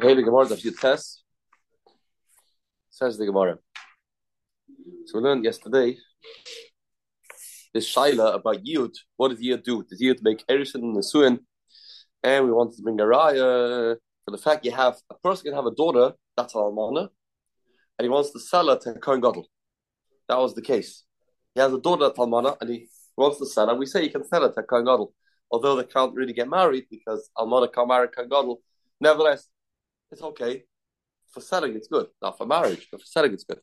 Hey, the Gemara, you test, says the Gemara. So we learned yesterday this Shaila about Yud. What does Yud do? Does Yud make Erison and Nesuin? And we wanted to bring a raya for the fact you have a person can have a daughter, that's an Almana, and he wants to sell her to Kohen Gadol. That was the case. He has a daughter at Almana and he wants to sell her. We say you can sell her to Kohen Gadol, although they can't really get married because Almana can't Gadol. Nevertheless, it's okay. For selling, it's good. Not for marriage, but for selling, it's good.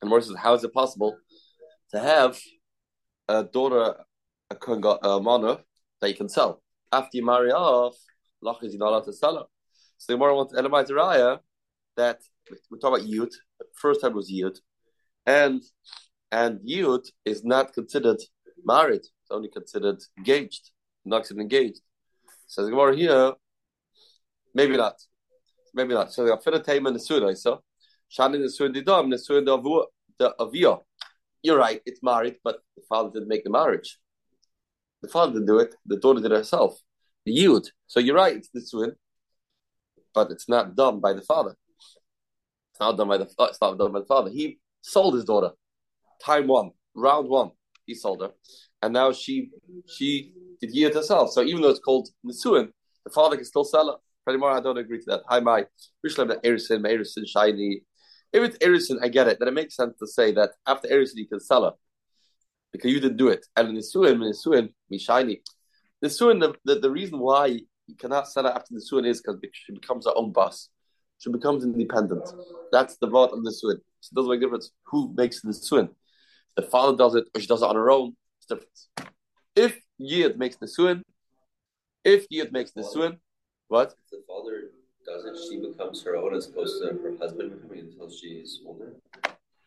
And Morris says, how is it possible to have a daughter, a Almana, that you can sell? After you marry off, Lach is not allowed to sell her. So the Gemara wants Elamite Raya that we talk about Yud. First time was Yud. And and Yud is not considered married. Only considered engaged. Not engaged. Says Gemara here, maybe not. Maybe not. So the and the Suda, so Shani the Suda Didam, the Suda the Avia. You're right, it's married, but the father didn't make the marriage. The father didn't do it, the daughter did it herself. The Yud. So you're right, it's the Suda, but it's not done by the father. It's not done by the uh, it's not done by the father. He sold his daughter. Time one, round one, he sold her, and now she she did yid herself. So even though it's called nisuin, the father can still sell it. Pretty more, I don't agree to that. Hi, my Rishlam that Erison, Erison, shiny. If it's Erison, I get it. Then it makes sense to say that after Erison, you can sell her because you didn't do it. And nisuin, nisuin, me shiny. Nisuin, the, the the reason why you cannot sell her after nisuin is because she becomes her own boss. She becomes independent. That's the vote of the suin. So it doesn't make a difference who makes the suin. The father does it or she does it on her own. If Yid makes the suin, if Yid makes the suin, what? If the father doesn't, she becomes her own as opposed to her husband becoming until she is older.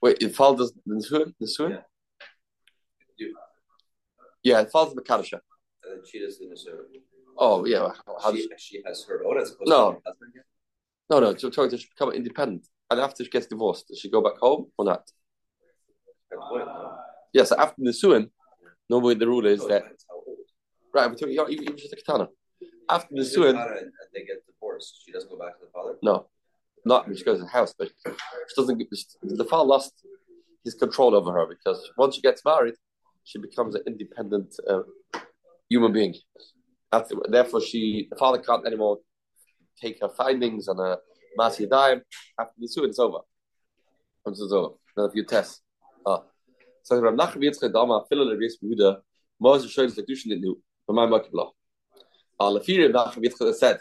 Wait, if father does the suin, the suin? Yeah. Yeah, it falls kadisha. and then she does the Nisur. Oh yeah, how does She, she has her own as opposed No. to her husband. no no? So does she become independent? And after she gets divorced, does she go back home or not? Good point, no? Yes, after the suin, normally the rule is that depends how old. right. But you even just a katana. After the suin, and they get divorced, she doesn't go back to the father. No, not she goes to the house, but she doesn't. get- The father lost his control over her because once she gets married, she becomes an independent uh, human being. After, therefore, she the father can't anymore take her findings and a masi dime. After the suit, it's over. Once it's over, then if you test. Ah. So Rav Nachman Yitzchak Dama Rav Yitzchak said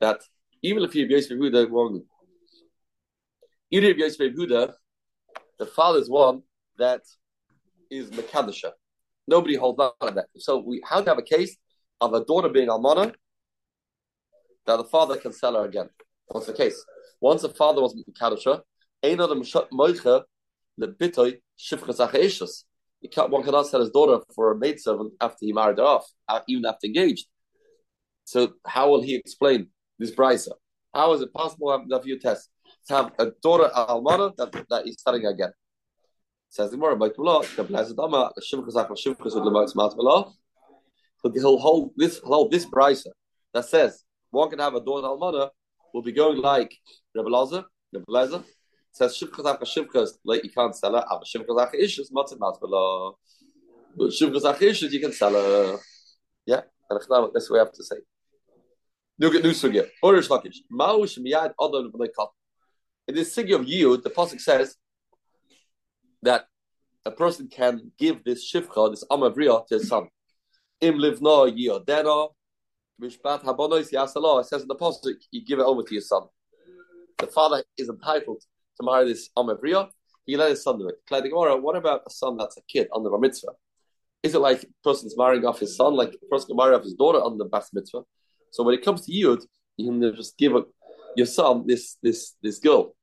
that even if you're Yosef Yehuda. Even the father is one that is Mekadisha. Nobody holds to that. So we how do have a case of a daughter being Almana that the father can sell her again? What's the case? Once the father was Mekadisha, ain't other Moicha the bitoy Can't one cannot sell his daughter for a maidservant after he married her off, uh, even after engaged. So how will he explain this brisa? How is it possible to have you test to have a daughter almana that that he's selling again? Says the Gemara, "But law, the blessed with the most. So he'll hold this brisa that says one can have a daughter almana will be going like Rebbe Lazar, Rebbe Lazar says shivkas achar shivkas like you can't sell her. Ah, but shivkas achar issues matzah matzalah. But shivkas issues you can sell her. Yeah, and that's what we have to say. Look at new sugya. Orish lakish. In this sugya of yield, the pasuk says that a person can give this shivcha, this amavriya, to his son. Im livna yiyodena mishpat habonos yasalah. It says in the pasuk, you give it over to your son. The father is entitled to marry this amavriya. He let his son do it. The Gemara, What about a son that's a kid under a mitzvah? Is it like a person's marrying off his son, like a person can marry off his daughter under the bas mitzvah? So when it comes to Yud, you can just give a, your son this this this girl.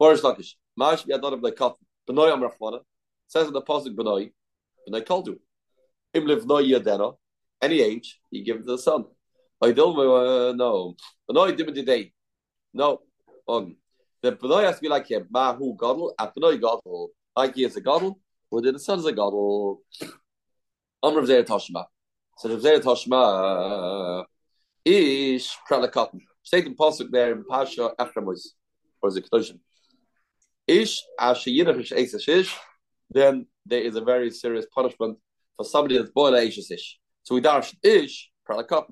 Borish Lakish. Mash Yadon of Katan. Benoy Am Rachmana. Says in the Pasuk Benoy. Benoy you. Im live no Yadena. Any age, you give it to the son. I don't know. Benoy Dimity Day. No. On. The Benoy has to be like him. Mahu Godel. At Benoy Godel. Like he is a Godel. Or the son is a Godel. Amrav Zayat Tashma. So Rav Toshma uh, ish prala cotton. State in pasuk there in Pasha Acharei Mois, or is it Kedoshim? Ish asher yinachish eisish then there is a very serious punishment for somebody that's boiled ashes ish. So we dash ish prala.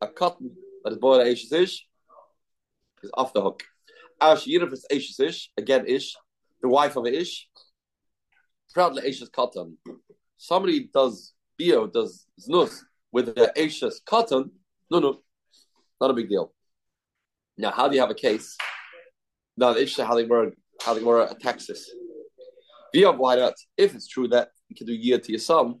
A cotton that is boiled ashes ish is off the hook. Ash yinachish ashes ish again ish the wife of ish. Proudly ashes cotton. Somebody does bio does znus with the ashes cotton. No, no, not a big deal. Now, how do you have a case? Now, the issue how they were how were attacks this. Why not? If it's true that you can do year to your son,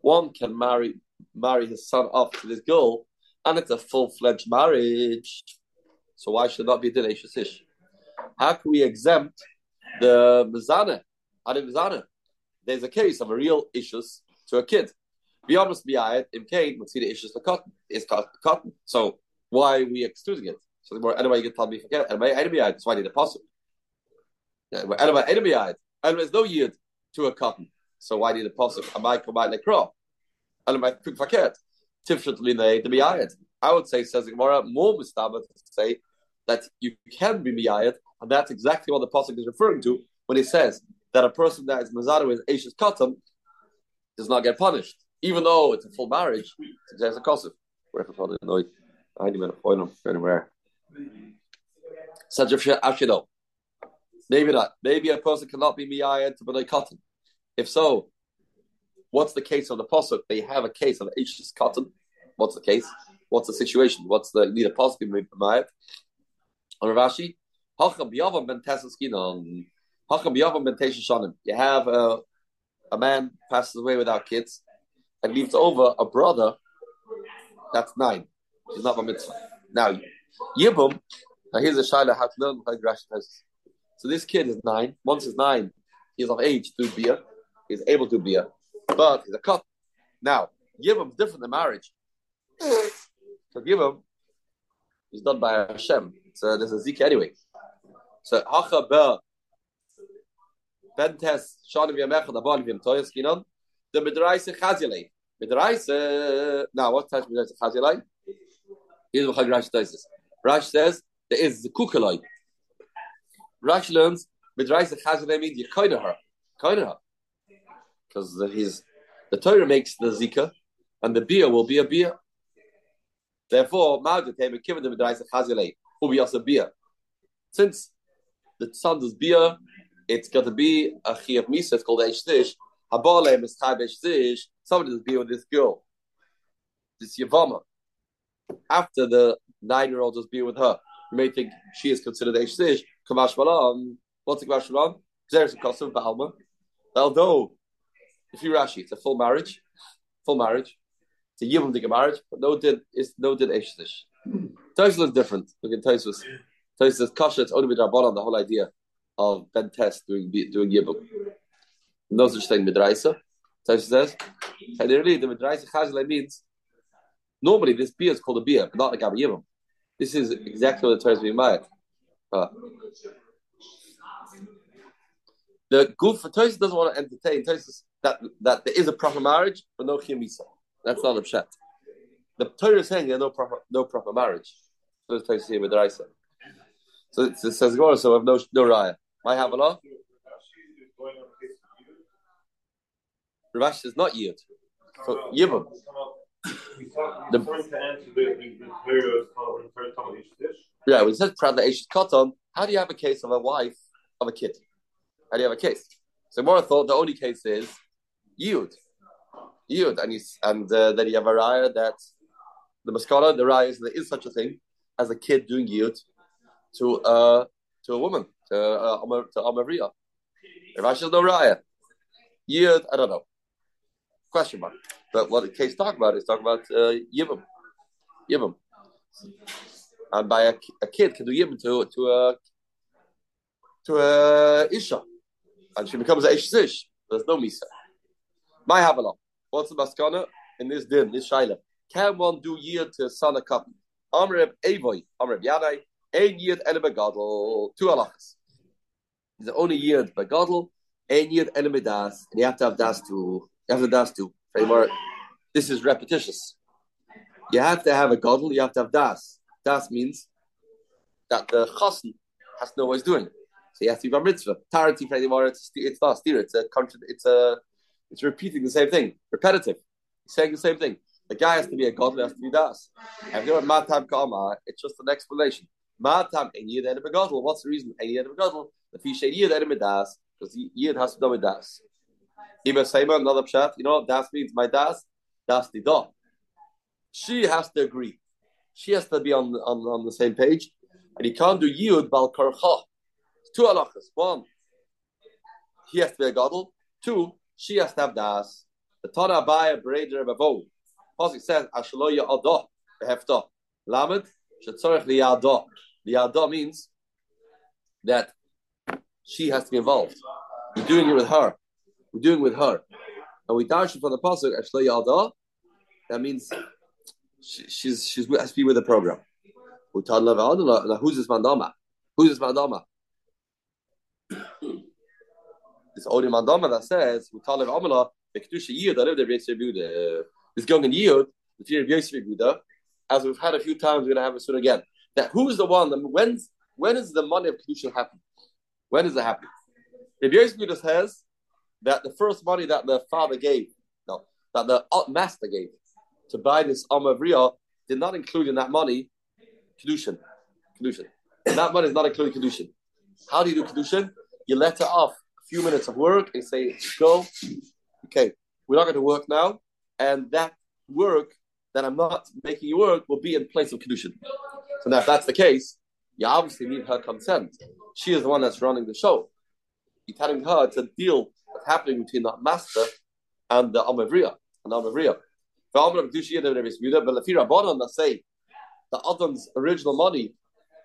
one can marry marry his son off to this girl, and it's a full fledged marriage. So why should not be delicious ish? How can we exempt the mizana? Adam mizana. There's a case of a real issues to a kid. Be honest, be ayat im kain would see the issues for cotton is cotton. So why are we excluding it? So the more anyway you can tell me forget anyway enemy ayat. That's why I need a possible. Anyway enemy ayat. Anyway, there's no yield to a cotton. So why need a possible? I might come out like crop. Anyway, quick forget. Tifshat lina the miyayat. I would say says Gemara more mustaba to say that you can be miyayat, and that's exactly what the pasuk is referring to when he says that a person that is mazada with Ashes cotton does not get punished, even though it's a full marriage. It's a him anywhere. Such a. Maybe not. Maybe a person cannot be miyayed to b'nai cotton. If so, what's the case of the pasuk? They have a case of Ashes cotton. What's the case? What's the situation? What's the need be miyayed? On Rav Ashi, hacham biyavam ben tesaskinon. Hacham biyavam ben tesha You have a a man passes away without kids and leaves over a brother that's nine. He's not a mitzvah. Now, Yibum, now here's a shaila how to learn how to So this kid is nine. Once he's nine, he's of age to beer. He's able to beer, but he's a cut. Now, Yibum is different than marriage. So Yibum is done by Hashem. So there's a zik anyway. So Hacha Ber Bentes Shanim Yamechad Abal Vim Toyas Kinon the Midraise Chazilei. Midraise uh, now what type of Midraise Chazilei? Here's what Rashi says. Rashi says there is the kukaloi. Rashi learns Midraise Chazilei means you kind of her, kind of her, because he's the Torah makes the zika, and the beer will be a beer. Therefore, Magda came and given the Midraise Chazilei, also beer. Since the son does Bia, it's got to be a chiyah misa. It's called eshtish. Habale is eshtish. Somebody does beer with this girl, this yavama. After the nine-year-old does beer with her, you may think she is considered eshtish. Kamash malam. What's the kamash malam? There's a custom ba'alma. Although, if you Rashi, it's a full marriage, full marriage. It's a yibum marriage, but no did is no did eshtish. Tosfos is different. Look at Tosfos. Tosfos says kasha. It's only on the whole idea of Ben Test doing doing Yibum. No such thing Midraisa. She says, and really the Midraisa Chazle means normally this beer is called a beer, but not like Abba Yibum. This is exactly what the Torah is. Uh, the goof for Tosis doesn't want to entertain Tosis that that there is a proper marriage, but no chimisa. That's not a pshat. The Torah is saying there's no proper no proper marriage. So Tosis here with Raisa. So it says Gemara, so I have no no raya. My Havanah. Ravash is not yield. So Yibam. The, yeah, when it says Prad Aish Katan, how do you have a case of a wife of a kid? How do you have a case? So Mora thought the only case is yield. Yield. And, you, and uh, then you have a raya that the Maskara, the is there is such a thing as a kid doing yield to uh, to a woman to uh, to Amaria. If I should know Raya, Yid, I don't know. Question mark. But what the case talk about is talk about uh, Yibam. And by a, a, kid can do Yibam to to a to a Isha. And she becomes a Ish There's no Misa. My Havala. What's the Maskana in this din, this Shaila? Can one do year to a son of couple? Amreb Avoy, Amreb Yadai, Ein Yid Ele Begadol, two halachas. The only Yid Begadol, Ein Yid Ele Medas, and you have to have Das too. You have to Das too. Framework. This is repetitious. You have to have a godel, you have to have das. Das means that the chassan has to know what he's doing. So you have to be a mitzvah. Tarati it's it's not steer. It's a country it's a it's repeating the same thing, repetitive. Saying the same thing. The guy has to be a godly, has to be das. And you know what matam kama? It's just an explanation. Matam ein yid a godel. What's the reason? Ein yid a godel. The fish ein yid a das because yid has to do with das. Iba Seima, another pshat. You know what das means? My das, das dog. She has to agree. She has to be on on, on the same page, and he can't do yid bal karcha. Two halachas. One, he has to be a godel. Two, she has to have das. The Torah Abaya Bereder Bavo. Pasuk says Ashalo Ya'adah Behefta. Lamed Shetzorech Liyada. Liyada means that she has to be involved. We're doing it with her. We're doing it with her. And we dash from the pasuk Ashalo Ya'adah. That means she, she's she's has to be with the program. Who's this mandama? Who's this mandama? It's only mandama that says Utalev Amala the kedusha yid that lived is going in yid the fear of Yisrael as we've had a few times. We're going to have it soon again. That who is the one? When's when is the money of kedusha happen? When does it happen? If Yisrael says that the first money that the father gave, no, that the uh, master gave to buy this Amavriya did not include in that money kedushin. Kedushin. That money is not including kedushin. How do you do kedushin? You let it off a few minutes of work and say, go, okay, we're not going to work now, and that work that I'm not making you work will be in place of Kedushin. So now if that's the case, you obviously need her consent. She is the one that's running the show. You're telling her it's a deal that's happening between that master and the Amavriya. And Amavriya. But Lafira Bonan that say the Adam's original money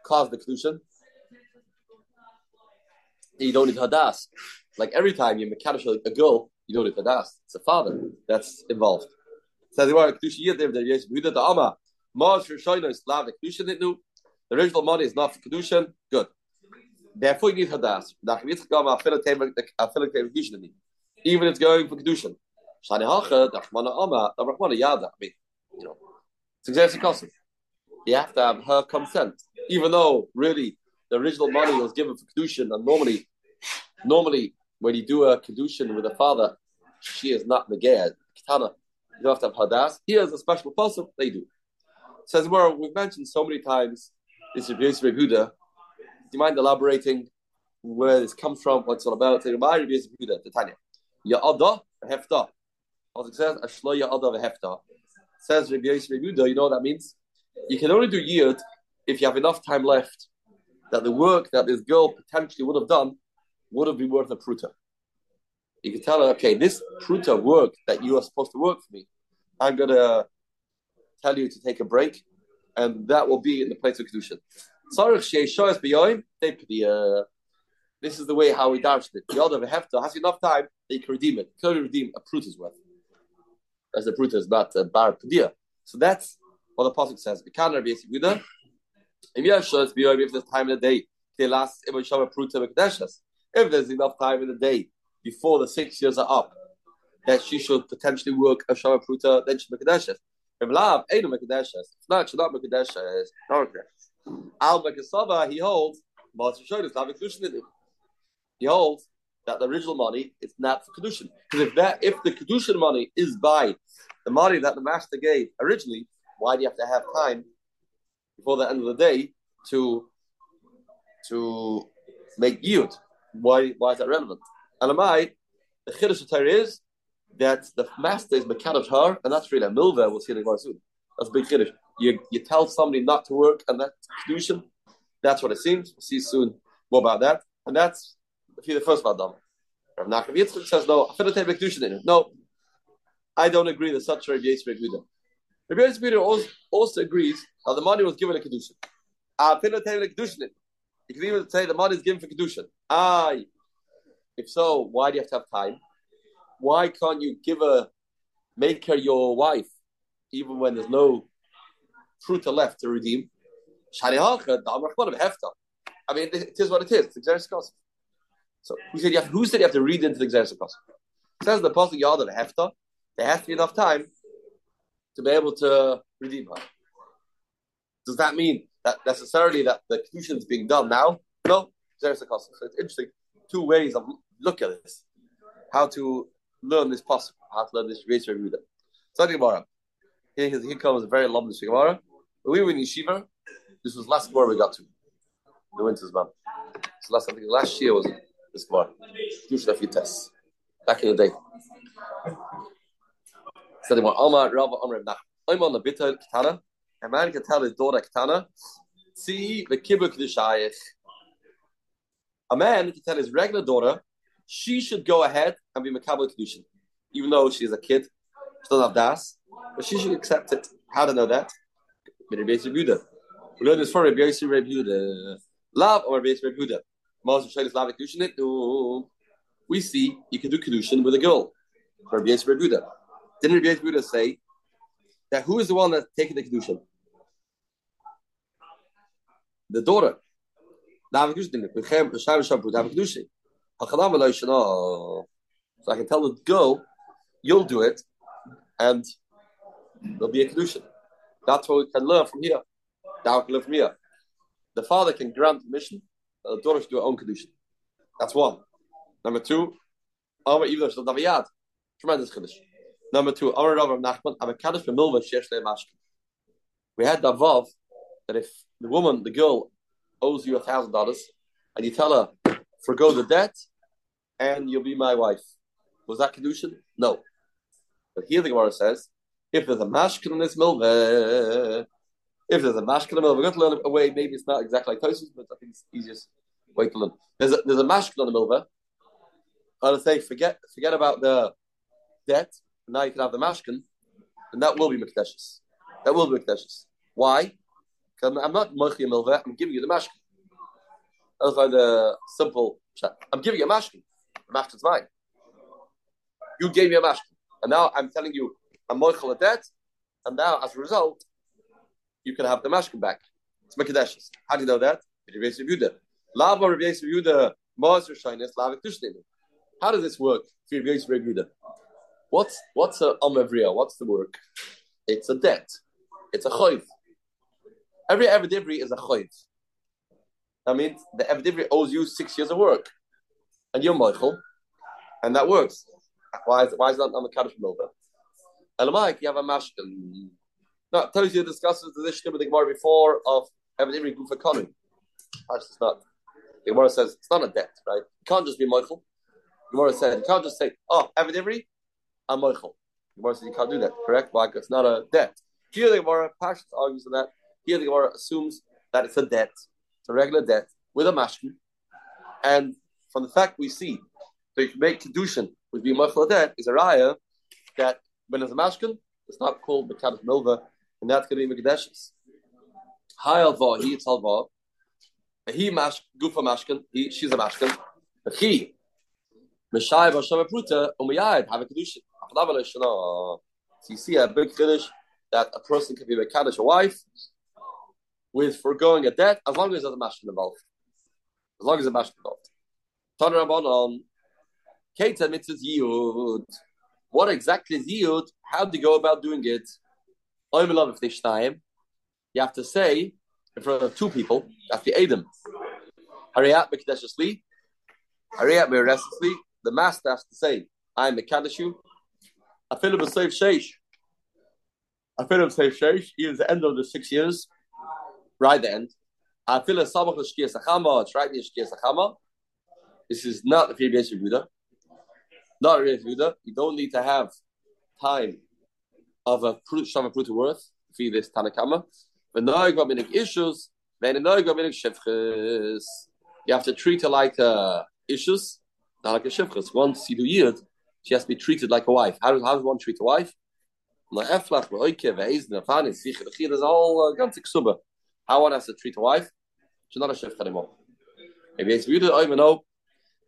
caused the Kedushin. You don't need Hadas. Like every time you mechanish a girl, you don't need It's a father that's involved. The original money is not for Kedusha. Good. Therefore, you need Hadas. Even if it's going for Yada. I mean, you know, it's exactly custom. You have to have her consent, even though really the original money was given for Kedushin, and normally, normally when you do a Kedushin with a father, she is not Megad. Kitana, you don't have to have Hadas. Here's a special person, they do. Says where we've mentioned so many times this is Yisrael Yehuda. Do you mind elaborating where this comes from, what it's all about? Say, my Rabbi Yisrael Yehuda, Tanya. Ya'ada, hefta. As it says, Ashlo Ya'ada, hefta. Says Rabbi Yisrael Yehuda, you know what that means? You can only do yid if you have enough time left that the work that this girl potentially would have done would have been worth a pruta. You can tell her, okay, this pruta work that you are supposed to work for me, I'm gonna tell you to take a break, and that will be in the place of kedusha. Uh, this is the way how we darshed it. The other hefta has enough time that you can redeem it. Can redeem a pruta's worth. As the pruta is not a bar padia. So that's what the pasuk says. If there's time in the day, they last. if there's enough time in the day before the six years are up, that she should potentially work a Shava Pruta, then she's Mekadeshes. If Lav ain't Mekadeshes, if not, she's not Mekadeshes. Al Mekasava, he holds, he holds that the original money is not for Kedushin. Because if that, if the Kedushin money is by the money that the master gave originally, why do you have to have time before the end of the day to to make yield. Why why is that relevant? And I, the chiddush of is that the master is mechanic her, and that's really a milva. We'll see it in soon. That's a big chiddush. You you tell somebody not to work, and that's kedushin. That's what it seems. We'll see soon more about that. And that's the first Madam. Rav Nachman Yitzchak says no. No, I don't agree that such a Yitzchak Rabbi Yitzchak also, also agrees that the money was given a kedushin. You can even say the money is given for kedushin. Ah, if so, why do you have to have time? Why can't you give a make her your wife even when there's no fruit left to redeem? I mean, it is what it is. It's exercise So who said you have, who said you have to read into the exercise cost? Says the apostle Yad of Hefta. There has to be enough time to be able to redeem her. Does that mean that necessarily that the kedushin is being done now? No, a cost. So it's interesting. Two ways of look at this. How to learn this possible. How to learn this Rebbe Yehuda. So Gemara. Here, here comes a very lovely Gemara. When we were in yeshiva, this was last Gemara we got to. The winter's man. So last I think last year was this Gemara. A few tests back in the day. So they were Omar Rabba Omar. I'm on the bitter Katana. A man can tell his daughter Katana. See the kedushaych. A man can tell his regular daughter she should go ahead and be Makabal Kedushin. Even though she's a kid, she doesn't have das, but she should accept it. How to know that? Rabbi. We learn this from Rabbi Yisrael Yehuda. Love or Rabbi Yisrael Yehuda. Moses Shailis Love Kedushin. We see you can do Kedushin with a girl. Rabbi Yisrael Yehuda. Didn't Rabbi Yisrael say that who is the one that's taking the Kedushin? The daughter. So I can tell the girl, you'll do it, and there'll be a kedushin. That's what we can learn from here. We can learn from here. The father can grant permission, the daughter should do her own kedushin. That's one. Number two, Amar though she doesn't tremendous kedushin. Number two, Amar Rav Nachman, I'm a kaddish b'milva shesh. We had the vav that if the woman, the girl, owes you a thousand dollars, and you tell her, forgo the debt, and you'll be my wife. Was that kedushin? No. But here the Gemara says, if there's a mashkin in this milveh, if there's a mashkin in the milveh, we're going to learn a way. Maybe it's not exactly like Tosus, but I think it's easiest way to learn. There's a, there's a mashkin on the milveh. I'll say, forget forget about the debt. Now you can have the mashkin, and that will be mekdeshes. That will be mekdeshes. Why? Because I'm not mochi milveh. I'm giving you the mashkin. That's like the simple. I'm giving you a mashkin. The mashkin's mine. You gave me a mashkin. And now I'm telling you, I'm moichel a debt. And now, as a result, you can have the mashkin back. It's Mekadeshes. How do you know that? Lava Rabbi Yisrael Yehuda, Maser Shainis, Lava How does this work for Yehuda? What's, what's a um, Amavriya? What's the work? It's a debt. It's a choiv. Every Avidivri is a choiv. That means the Evdivri owes you six years of work. And you're Michael, and that works. Why is, why is that on the Kaddish Milva? Elamai, you have a mashkin. Now, tells you discusses the issue with the Gemara before of Evdivri Gufa Kanu. It's not. The Gemara says it's not a debt, right? You can't just be Michael. The Gemara said you can't just say, oh, Evdivri, I'm Michael. The Gemara says you can't do that, correct? Why? It's not a debt. Here the Gemara, Pashas argues on that. Here the Gemara assumes that it's a debt a regular debt with a mashkin, and from the fact we see that you can make kedushin with being machal debt is a raya that when there's a mashkin, it's not called the kaddish milva, and that's going to be mekadeshes. Hi alva, he it's. He mash gufa mashkin, he she's a mashkin. He mishai v'shem pruta umiyad have a kedushin. So you see a big finish that a person can be a kaddish a wife with foregoing a debt as long as there's a mashkin involved. As long as there's a mashkin involved. Tana Rabbanon, Keita mitzvah yiyud. What exactly is yiyud? How do you go about doing it? Oimelov this time. You have to say in front of two people. You have to be Adam. Hariyat mekadeshesli. Hariyat meresesli. The master has to say, "I am mekadeshu." I feel him a safe sheish. I feel him safe sheish. Even the end of the six years right then. I feel a sabach shkiyas achama. It's right near shkiyas achama. This is not the previous Yehuda. Not a Yehuda. You don't need to have time of a shama pruta worth for this tanakama. But now you got issues. Then now you got shefches. You have to treat her like uh, issues, not like a shefches. Once you do yield, she has to be treated like a wife. How does, how does one treat a wife? There's a whole uh. How one has to treat a wife? She's not a shef anymore. Viewed.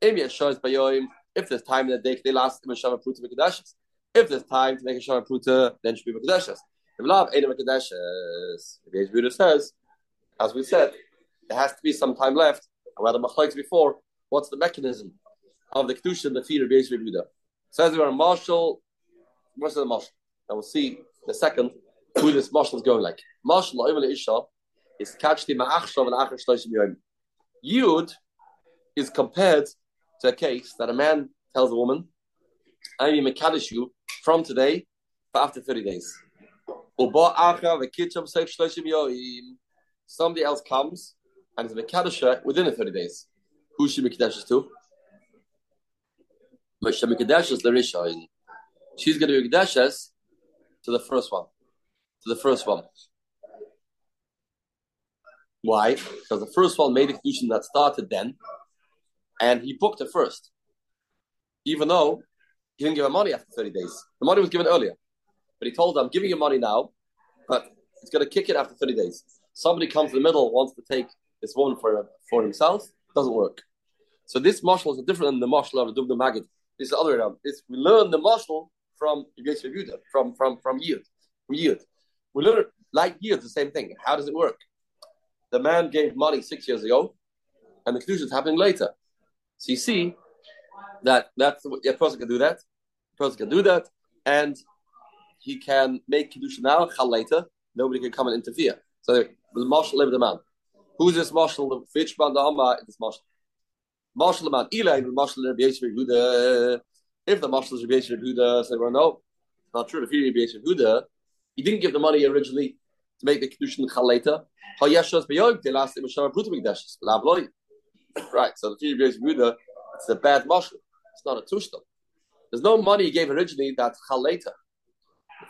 Maybe it shows by yoim. If there's time in the day, they last a shama pruta mikadashis. If there's time to make a shama pruta, then should be mikadashis. If love ain't a mikadashis, if Yehuda says, as we said, there has to be some time left. And rather machlokes before, what's the mechanism of the kedusha and the feet of Yehuda? Says we are marshal. What's the marshal? And we'll see the second, who this marshal is going like. Marshal Isha is Kachti Ma'achshav and Achar Shloshim Yom. Yud is compared to a case that a man tells a woman, I am Mekadosh you from today for after 30 days. Somebody else comes and is Mekadosh within the 30 days. Who she Mekadosh to? Mekadosh is the. She's going to be Mekadosh to the first one. To the first one. Why? Because the first one made a condition that started then, and he booked it first. Even though he didn't give him money after 30 days. The money was given earlier. But he told her, I'm giving you money now, but it's going to kick it after 30 days. Somebody comes in the middle, wants to take this woman for, for himself, doesn't work. So this marshal is different than the marshal of the Dubna Magid. This is the other way around. It's, we learn the marshal from Yehuda, from from from Yud, from Yud. We learn like Yud, the same thing. How does it work? The man gave money six years ago, and the conclusion is happening later. So you see that that's a person can do that. A person can do that, and he can make kedusha now, chal later. Nobody can come and interfere. So the marshal live the man. Who's this marshal? Which man the Amma is marshal? Marshal the man. Eli the marshal of Rabbi Yisrael If the marshal is Rabbi Yisrael say, well, no, it's not true. If he Rabbi Yisrael he didn't give the money originally to make the kedusha chal later. Right. So the theory of Yehuda, it's a bad marshal. It's not a tushtam. There's no money he gave originally that's chal later.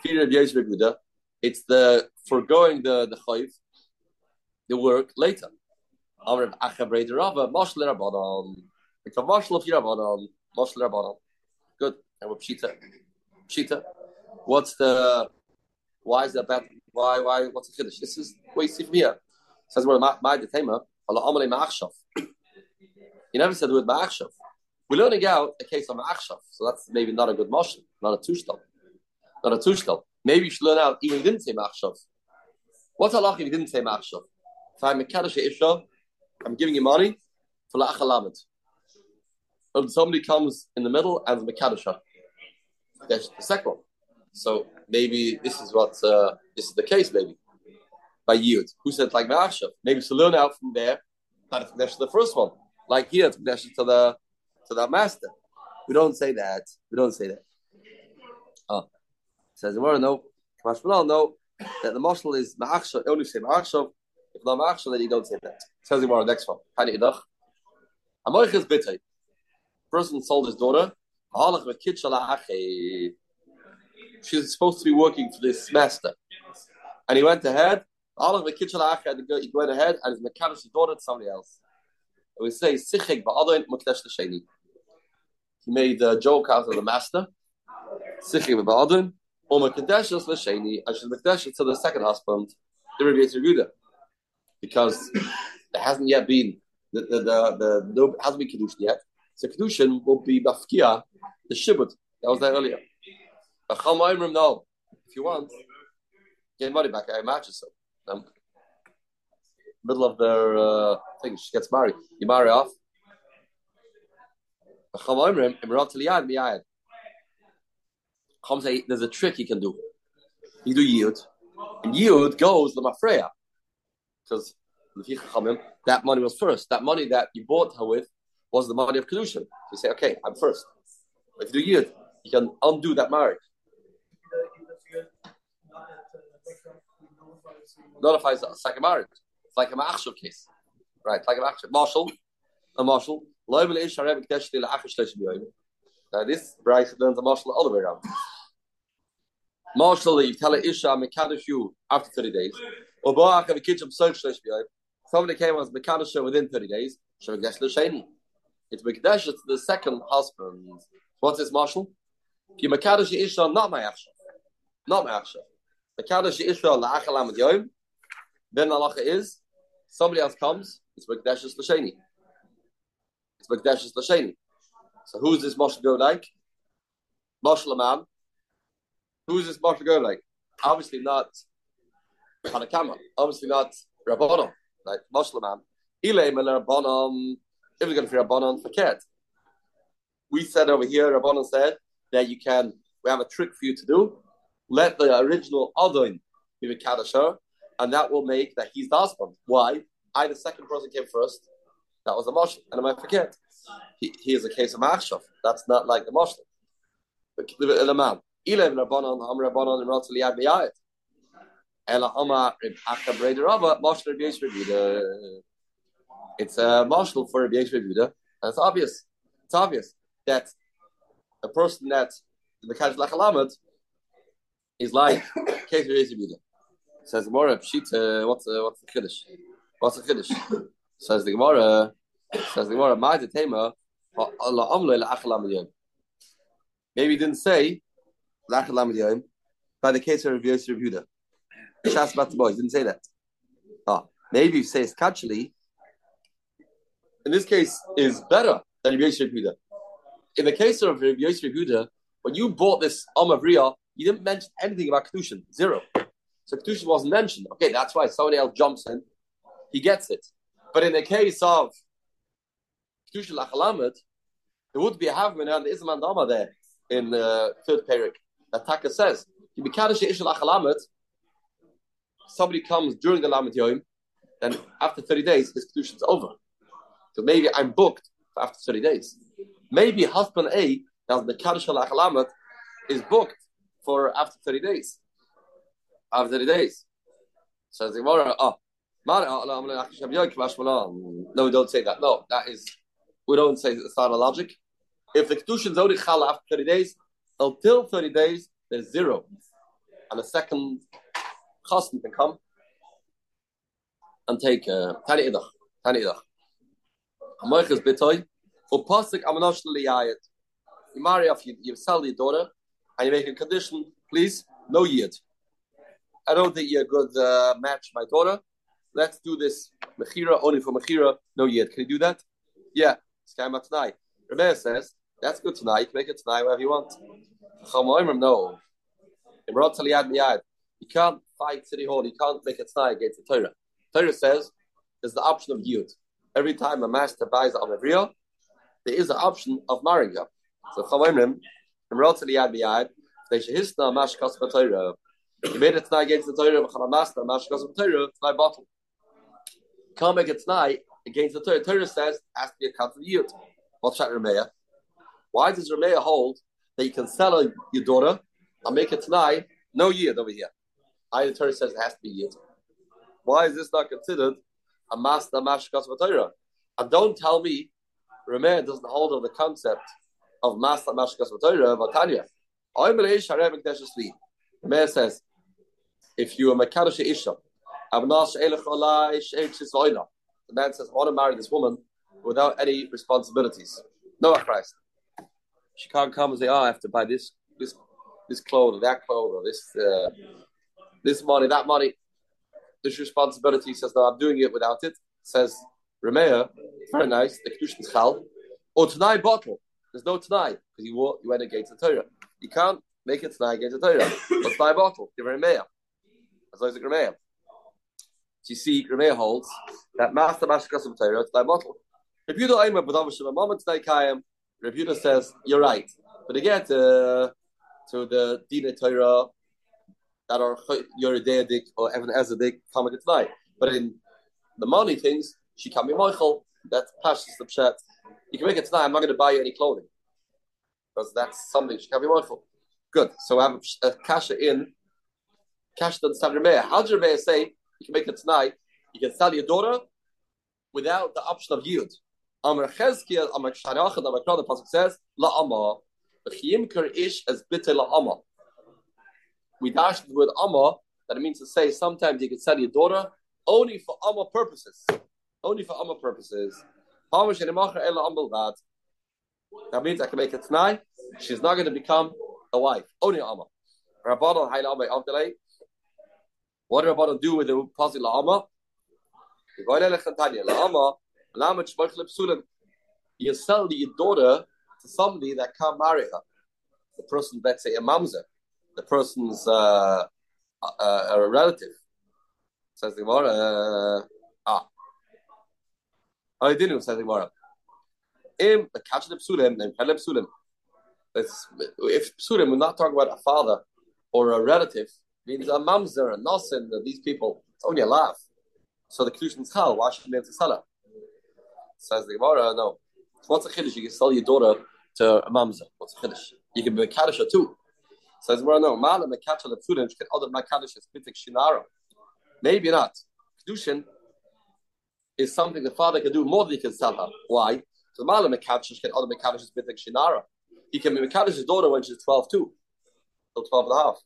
The of Yehuda, it's the foregoing the the chayv, the work later. Amr Achabrei Rava, Mashal Rabbanon. It's a Mashal of Rabbanon, Mashal Rabbanon. Good. And we're Pshita. Pshita. What's the, why is that bad? Why, why, what's the Kiddush? This is what you see from here. It says, well, my detema. He never said the word Ma'achshav. We're learning out a case of Ma'achshav. So that's maybe not a good motion, not a tushtal. Not a tushtal. Maybe you should learn out even if he didn't say Ma'achshav. What's Allah if he didn't say Ma'achshav? If I'm a Kaddish Isha, I'm giving you money for La'achalamet. But somebody comes in the middle and the Mekadisha. That's the second one. So maybe this is what uh, this is the case, maybe by Yud. Who said like Ma'ashav? Maybe to learn out from there that it's the first one. Like here, it's to the to the master. We don't say that. We don't say that. Oh, says the no. Kamash no that the marshal is Ma'achshav. Only say Ma'achshav. If not Ma'achshav, then you don't say that. Says the next one. Pani idach. Amoich is bitter. Person sold his daughter. She's supposed to be working for this master. And he went ahead. All of the kitchen he went ahead and his mechanic daughter to somebody else. And we say, sikik ba'adun motlashashini He made a joke out of the master. Sichik ba'adon. Or Mekadeshus l'sheni. And she's Mekadeshus to the second husband, the Rebbe Yehuda. Because there hasn't yet been, the, the, the, the, no, hasn't been Kedushin yet. So Kedushin will be Bafkia, the Shibud. That was there earlier. No. If you want, get money back. I imagine so. Um, middle of their uh, thing, she gets married. You marry off. There's a trick you can do. You do yield. And yield goes the mafreya. Because that money was first. That money that you bought her with was the money of Kedushin. You say, okay, I'm first. If you do yield, you can undo that marriage. Notifies us. Like a marriage. It's like a ma'achshav case. Right, like a ma'achshav. Marshal, a marshal. Now this brisa learns a marshal all the way around. Marshal, you tell a Isha, Mekadosh you after 30 days. Somebody came as Mekadosh within 30 days. Shabesh the Shane. It's Mekadosh to the second husband. What's this, Marshal? Ki Mekadosh Isha, not my Achshav. Not my Achshav. Mekadosh Isha, La'achalam Yom. Then the halacha is somebody else comes, it's Mekdeshus Lasheni. It's Mekdeshus Lasheni. So who's this Moshe go like? Moshe Laman. Who's this Moshe go like? Obviously not Hanakama. Obviously not Rabbanon. Right? Moshe Laman. Ilay Rabbanon. If we're going to be Rabbanon, forget. We said over here, Rabbanon said that you can, we have a trick for you to do. Let the original Adon be the Mikadasher, and that will make that he's the husband. Why? I, the second person, came first. That was the Moshe. And I forget. He, he is a case of Machshav. That's not like the Moshe. The Am Rabbi It's uh, a marshal for Rabbi Yesh And it's obvious. It's obvious that a person that the Mekadosh Lachalamet is like case Rabbi Yesh Says the Gemara, Pshita, what's uh, what's the kiddush? What's the kiddush? Says the Gemara, says the Gemara, my tema, Maybe he didn't say by the case of Yosef Yehuda. Shas Batboy didn't say that. Oh, maybe you say it's kachli. In this case, is better than Yosef Yehuda. In the case of Yosef Yehuda, when you bought this Am of you didn't mention anything about Kedushin. Zero. So Kedushin wasn't mentioned. Okay, that's why somebody else jumps in. He gets it. But in the case of Kedushin Lachalamet, there would be a Havman and Isman Dama there in the third parak. That Taka says, somebody comes during the Lamed Yom, then after 30 days, his Kedushin is over. So maybe I'm booked after 30 days. Maybe husband A, now the Kaddish al is booked for after 30 days after 30 days. Says the Gemara, oh, no, we don't say that. No, that is, we don't say it's not a logic. If the Kedushin is only Chala after 30 days, until 30 days, there's zero. And a second Chassan can come and take uh, Tani Idach. Tani Idach. Amoiches Bitoy, for Pasik Amanosh Liyayat. You marry off, you, you sell your daughter, and you make a condition, please, no yid. I don't think you're a good uh, match, my daughter. Let's do this mechira only for mechira, no yet. Can you do that? Yeah, Skama tonight. Rebbe says that's good tonight. You can make it tonight wherever you want. No, you can't fight city hall. You can't make it tonight against the Torah. Torah says there's the option of yud. Every time a master buys a Amavriya, there is an option of marrying her. So Chavoimrim, Imrot Yad Miyad, they should hisna mash kas you made it tonight against the Torah, Master, Mashkas of Torah, tonight bottle. Can't tonight against the Torah. Torah says has to be a cut of yield. What's that Rameya? Why does Rameya hold that you can sell your daughter and make it tonight? No yield over here. I the Torah says it has to be yield. Why is this not considered a master mashkas of Torah? And don't tell me Rameya doesn't hold of the concept of master mashkas of Torah, Tanya. I'm The Mayor says if you are Makadosh Isha, the man says, I want to marry this woman without any responsibilities. No Christ. She can't come and say, Oh, I have to buy this this this clothes or that clothes or this uh, this money, that money. This responsibility says, No, I'm doing it without it. Says Ramea, very nice, the Kedushin Chal. Or tonight bottle. There's no tonight because you, you went against the Torah. You can't make it tonight against the Torah. Let's buy a bottle. Give her a mayor as long as the Grameya. So you see, Grameya holds that master Mashkas of Torah, it's by bottle. Rebuta Aimer, but obviously, a moment today, Kayam, Rebuta says, you're right. But again, to, to the Dina Torah that are Yerideidik or Evan Ezedik, coming tonight. But in the money things, she can be Michael, that's Pashas the Pshat. You can make it tonight, I'm not going to buy you any clothing. Because that's something she can be mindful. Good. So I have a, kasha in Cash doesn't. How does Remeah say you can make it tonight? You can sell your daughter without the option of yield. Amar Chezkiel, Amar Sharach, Amar Kra, the Pasuk says, La Amma. Chiyimker Ish as Bitte La Amma. We dash the word Amma, that it means to say sometimes you can sell your daughter only for Amma purposes. Only for Amma purposes. That means I can make it tonight. She's not going to become a wife. Only Amma. Rabbanah Hayla Abdelay. What about to do with the Pazi Pasi La'ama? You sell your daughter to somebody that can't marry her. The person, let's say, a mamzer, the person's uh, uh, a relative. Says the Gemara, uh. I didn't say the Gemara. Im the catch the psulim, then pele psulim. If psulim, we're not talking about a father or a relative means a mamzer, a nosin, these people. It's only a laugh. So the conclusion is how? Why should be to? Says the Gemara, no. What's a chiddush? You can sell your daughter to a mamzer. What's a chiddush? You can be a kadisha too. Says the Gemara, no. Malam a kadisha the food can other my kadisha is pitik shinara. Maybe not. Kedushin is something the father can do more than he can sell her. Why? So Malam a kadisha can other kadisha is shinara. He can be a kadish's daughter when she's twelve too, till twelve and a half.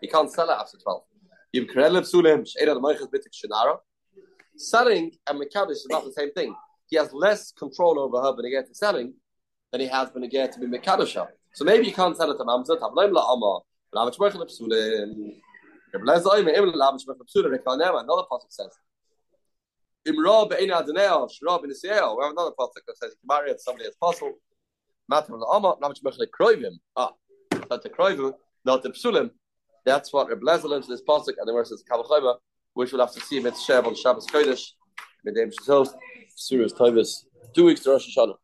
He can't sell it after twelve. Selling and Mekadosh is not the same thing. He has less control over her when he gets to selling than he has when he gets to be Mekadosh. So maybe you can't sell it to Mamza, Another pasuk says, Imra be'ena adaneo, shra b'nisrael. We have another pasuk that says you marry somebody as possible. Matam la Amma, not much kroivim. Ah, not the kroivim, not the psulim. That's what Reb Lezer learns in this pasuk, and the verse is Kabbalah which we'll have to see Mitzvah on Shabbos Kodesh, Medem Shazos, Surah Tavis, two weeks to Rosh Hashanah.